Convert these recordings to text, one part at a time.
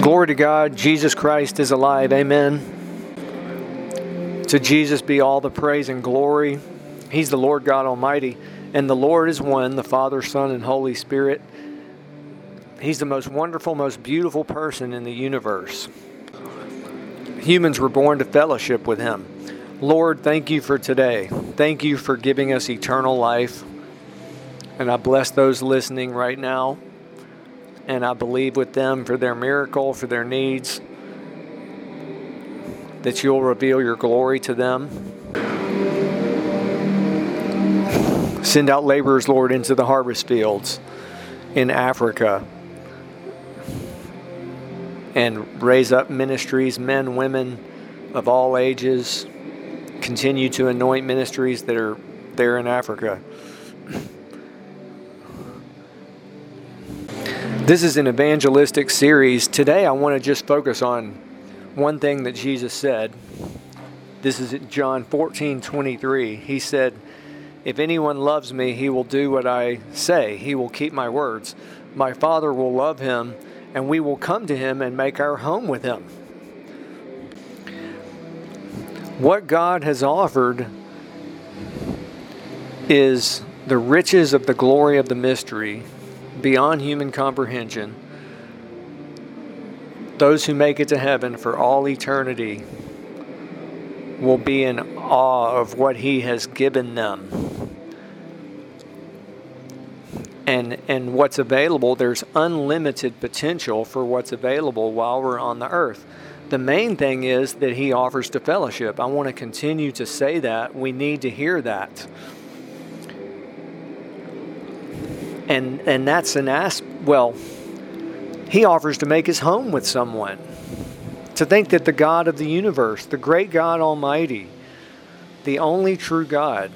Glory to God, Jesus Christ is alive. Amen. To Jesus be all the praise and glory. He's the Lord God Almighty, and the Lord is one, the Father, Son, and Holy Spirit. He's the most wonderful, most beautiful person in the universe. Humans were born to fellowship with Him. Lord, thank you for today. Thank you for giving us eternal life. And I bless those listening right now and I believe with them for their miracle, for their needs, that you'll reveal your glory to them. Send out laborers, Lord, into the harvest fields in Africa and raise up ministries, men, women of all ages. Continue to anoint ministries that are there in Africa. This is an evangelistic series. Today I want to just focus on one thing that Jesus said. This is John 14 23. He said, If anyone loves me, he will do what I say, he will keep my words. My Father will love him, and we will come to him and make our home with him. What God has offered is the riches of the glory of the mystery beyond human comprehension. Those who make it to heaven for all eternity will be in awe of what He has given them. And, and what's available, there's unlimited potential for what's available while we're on the earth. The main thing is that He offers to fellowship. I want to continue to say that. We need to hear that and and that's an ask well he offers to make his home with someone to think that the god of the universe the great god almighty the only true god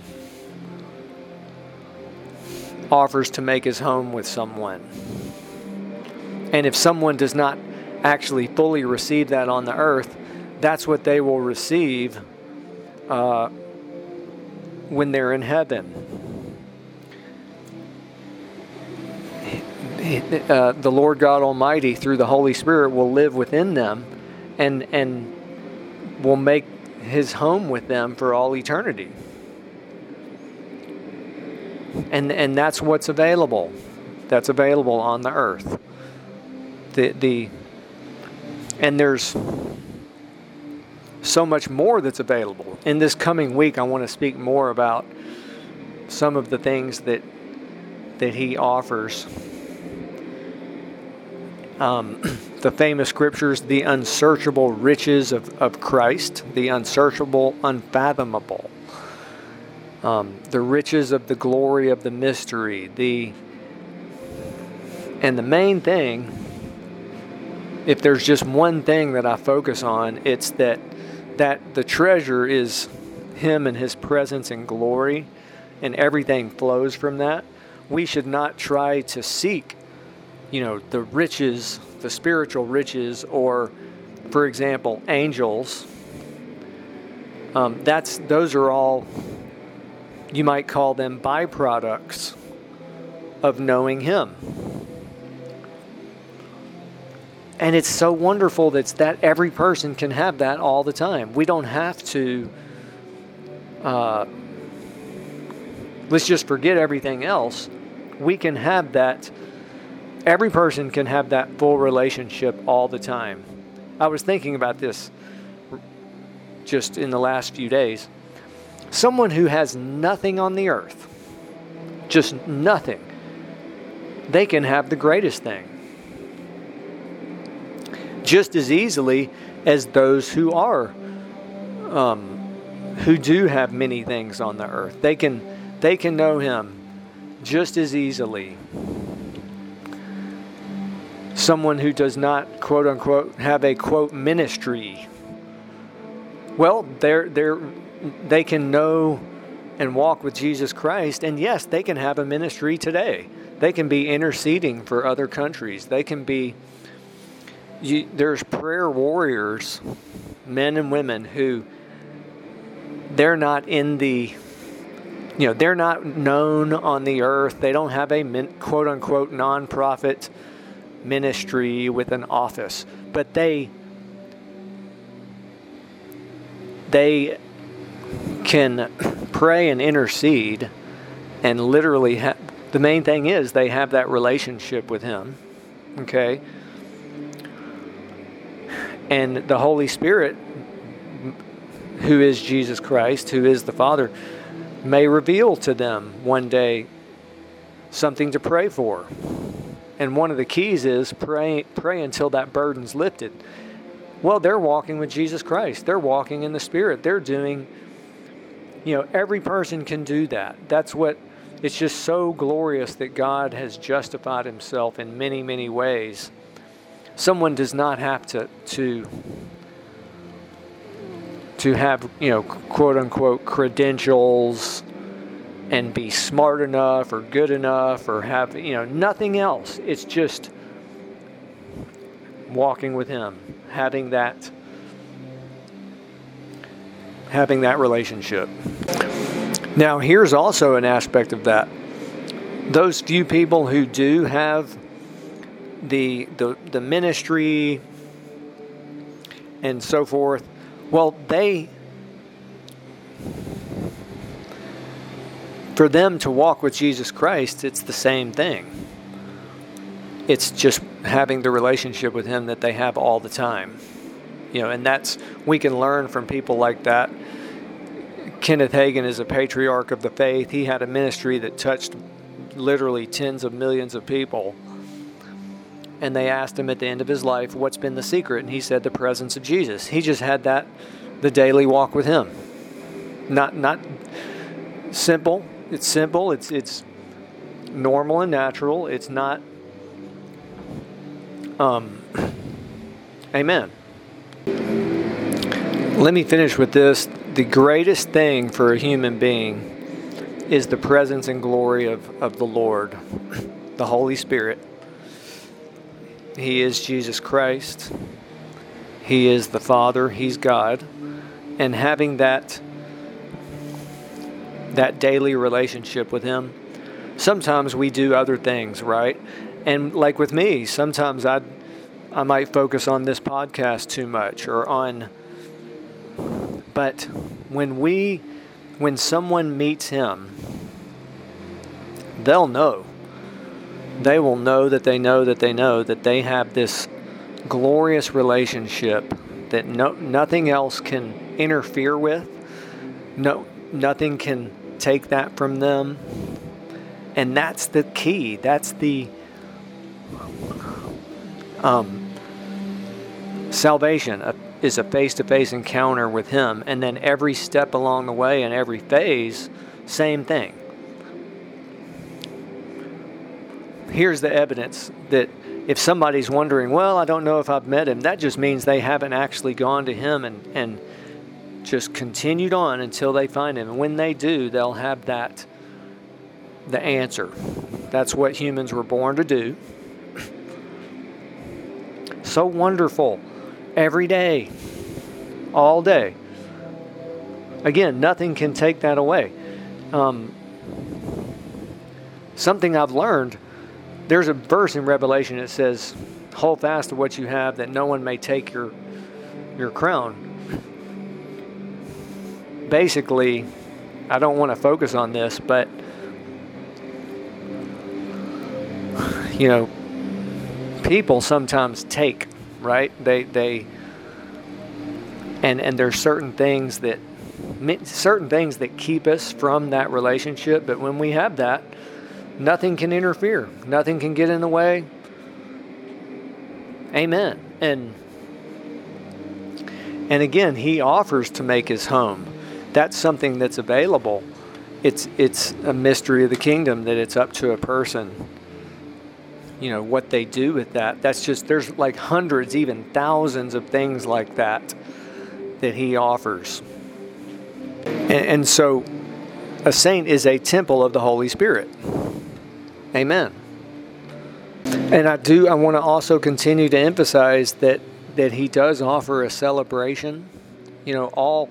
offers to make his home with someone. And if someone does not actually fully receive that on the earth that's what they will receive uh, when they're in heaven uh, the Lord God Almighty through the Holy Spirit will live within them, and and will make His home with them for all eternity. And and that's what's available. That's available on the earth. The the and there's so much more that's available. In this coming week, I want to speak more about some of the things that that he offers um, the famous scriptures, the unsearchable riches of, of Christ, the unsearchable, unfathomable, um, the riches of the glory of the mystery, the and the main thing, if there's just one thing that I focus on, it's that that the treasure is Him and His presence and glory, and everything flows from that. We should not try to seek you know, the riches, the spiritual riches, or, for example, angels. Um, that's those are all you might call them byproducts of knowing Him. And it's so wonderful that's that every person can have that all the time. We don't have to. Uh, let's just forget everything else. We can have that every person can have that full relationship all the time. I was thinking about this just in the last few days. Someone who has nothing on the earth, just nothing, they can have the greatest thing. Just as easily as those who are, um, who do have many things on the earth. They can, they can know Him just as easily someone who does not quote unquote have a quote ministry. Well they're they're they can know and walk with Jesus Christ and yes they can have a ministry today. They can be interceding for other countries. They can be you, there's prayer warriors men and women who they're not in the you know they're not known on the earth. They don't have a quote unquote nonprofit ministry with an office, but they they can pray and intercede and literally ha- the main thing is they have that relationship with him okay? And the holy spirit who is jesus christ who is the father may reveal to them one day something to pray for and one of the keys is pray pray until that burden's lifted well they're walking with jesus christ they're walking in the spirit they're doing you know, every person can do that. That's what it's just so glorious that God has justified himself in many, many ways. Someone does not have to to to have, you know, quote unquote credentials and be smart enough or good enough or have, you know, nothing else. It's just walking with him, having that having that relationship. Now, here's also an aspect of that. Those few people who do have the, the, the ministry and so forth, well, they, for them to walk with Jesus Christ, it's the same thing. It's just having the relationship with Him that they have all the time you know, and that's we can learn from people like that. Kenneth Hagin is a patriarch of the faith. He had a ministry that touched literally tens of millions of people. And they asked him at the end of his life, What's been the secret? And he said, The presence of Jesus. He just had that, the daily walk with Him. Not, not simple. It's simple. It's, it's normal and natural. It's not. Um, amen. Let me finish with this. The greatest thing for a human being is the presence and glory of, of the Lord, the Holy Spirit. He is Jesus Christ. He is the Father. He's God. And having that that daily relationship with him. Sometimes we do other things, right? And like with me, sometimes I I might focus on this podcast too much or on but when we when someone meets him, they'll know. They will know that they know that they know that they have this glorious relationship that no, nothing else can interfere with. No, nothing can take that from them. And that's the key. That's the um, salvation, is a face to face encounter with Him. And then every step along the way and every phase, same thing. Here's the evidence that if somebody's wondering, well, I don't know if I've met Him, that just means they haven't actually gone to Him and, and just continued on until they find Him. And when they do, they'll have that, the answer. That's what humans were born to do. So wonderful every day, all day. Again, nothing can take that away. Um, something I've learned there's a verse in Revelation that says, Hold fast to what you have, that no one may take your, your crown. Basically, I don't want to focus on this, but you know, people sometimes take right? They they and and there's certain things that certain things that keep us from that relationship, but when we have that, nothing can interfere. Nothing can get in the way. Amen. And and again, he offers to make his home. That's something that's available. It's it's a mystery of the kingdom that it's up to a person you know what they do with that. That's just there's like hundreds even thousands of things like that that he offers. And, and so a saint is a temple of the holy spirit. Amen. And i do i want to also continue to emphasize that that he does offer a celebration you know all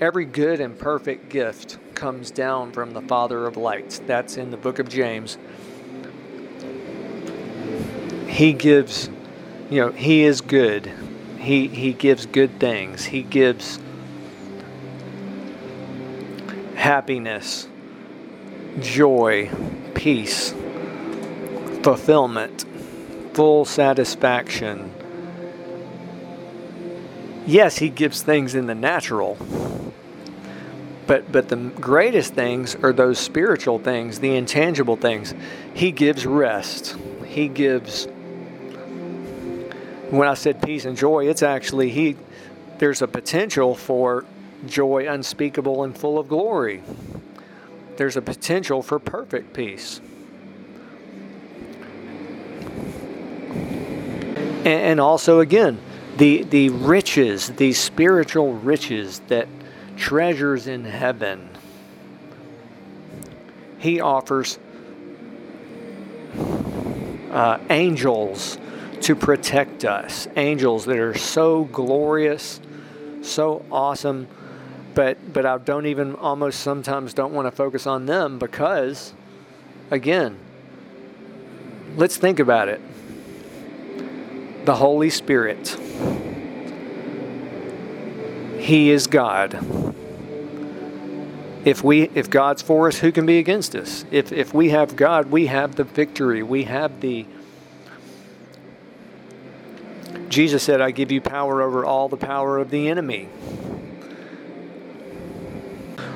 every good and perfect gift comes down from the father of lights that's in the book of james He gives, you know, He is good. He, he gives good things. He gives happiness, joy, peace, fulfillment, full satisfaction. Yes, He gives things in the natural. But, but the greatest things are those spiritual things, the intangible things. He gives rest. He gives when I said peace and joy, it's actually he there's a potential for joy unspeakable and full of glory. There's a potential for perfect peace. And, also again, the the riches, the spiritual riches that treasures in heaven. He offers uh, angels to protect us. Angels that are so glorious, so awesome, but but I don't even almost sometimes don't want to focus on them because again, let's think about it. The Holy Spirit. He is God. If we if God's for us, who can be against us? If if we have God, we have the victory. We have the Jesus said, I give you power over all the power of the enemy.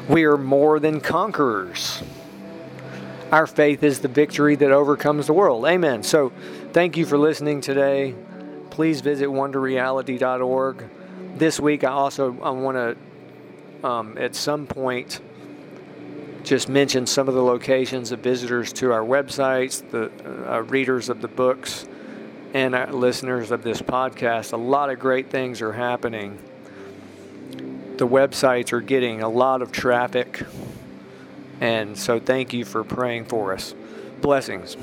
We are more than conquerors. Our faith is the victory that overcomes the world. Amen. So, thank you for listening today. Please visit wonderreality.org. This week, I also I want to, um, at some point, just mention some of the locations of visitors to our websites, the uh, readers of the books and our listeners of this podcast. A lot of great things are happening. The websites are getting a lot of traffic. And so thank you for praying for us. Blessings.